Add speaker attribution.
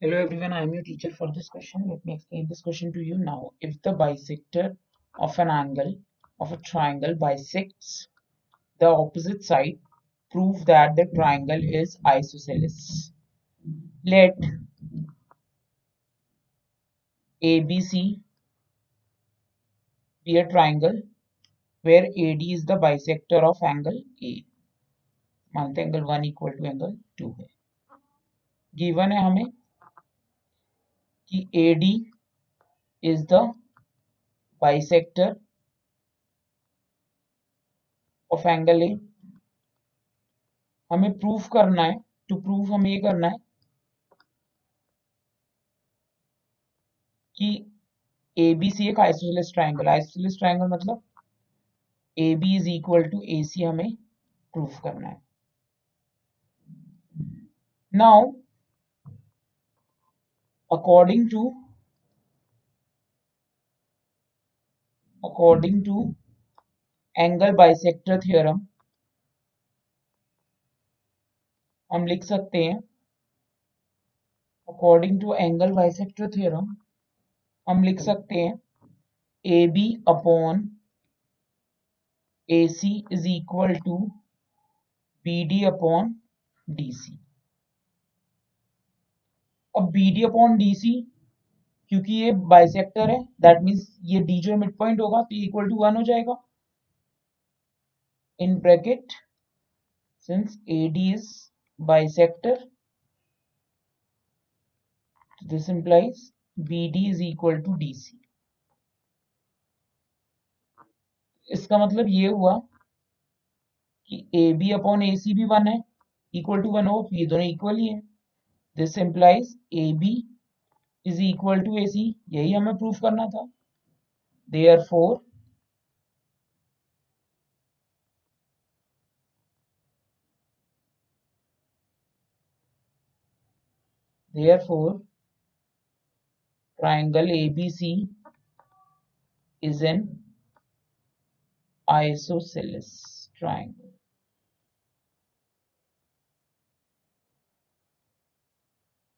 Speaker 1: Hello everyone, I am your teacher for this question. Let me explain this question to you now. If the bisector of an angle of a triangle bisects the opposite side, prove that the triangle is isosceles. Let ABC be a triangle where AD is the bisector of angle A. मानते angle one equal to angle two है given है हमें कि AD is the bisector of angle A. हमें proof करना है to proof हमें ये करना है कि ए बी सी एक आइसोसेलेस ट्राइंगल आइसोसेलेस ट्राइंगल मतलब A B is equal to A C हमें प्रूफ करना है। Now according to according to angle bisector theorem, हम लिख सकते हैं according to angle bisector theorem हम लिख सकते हैं A B upon A C is equal to B D upon D C अब B D upon D C क्योंकि ये बाइसेक्टर है दैट मीन्स ये डी जो मिड पॉइंट होगा तो इक्वल टू वन हो जाएगा। In bracket since A D is bisector B D is equal to D C इसका मतलब ये हुआ कि A B upon A C भी वन है इक्वल टू वन हो, ये दोनों इक्वल ही है। This implies AB is equal to AC यही हमें प्रूफ करना था therefore therefore triangle ABC is an isosceles triangle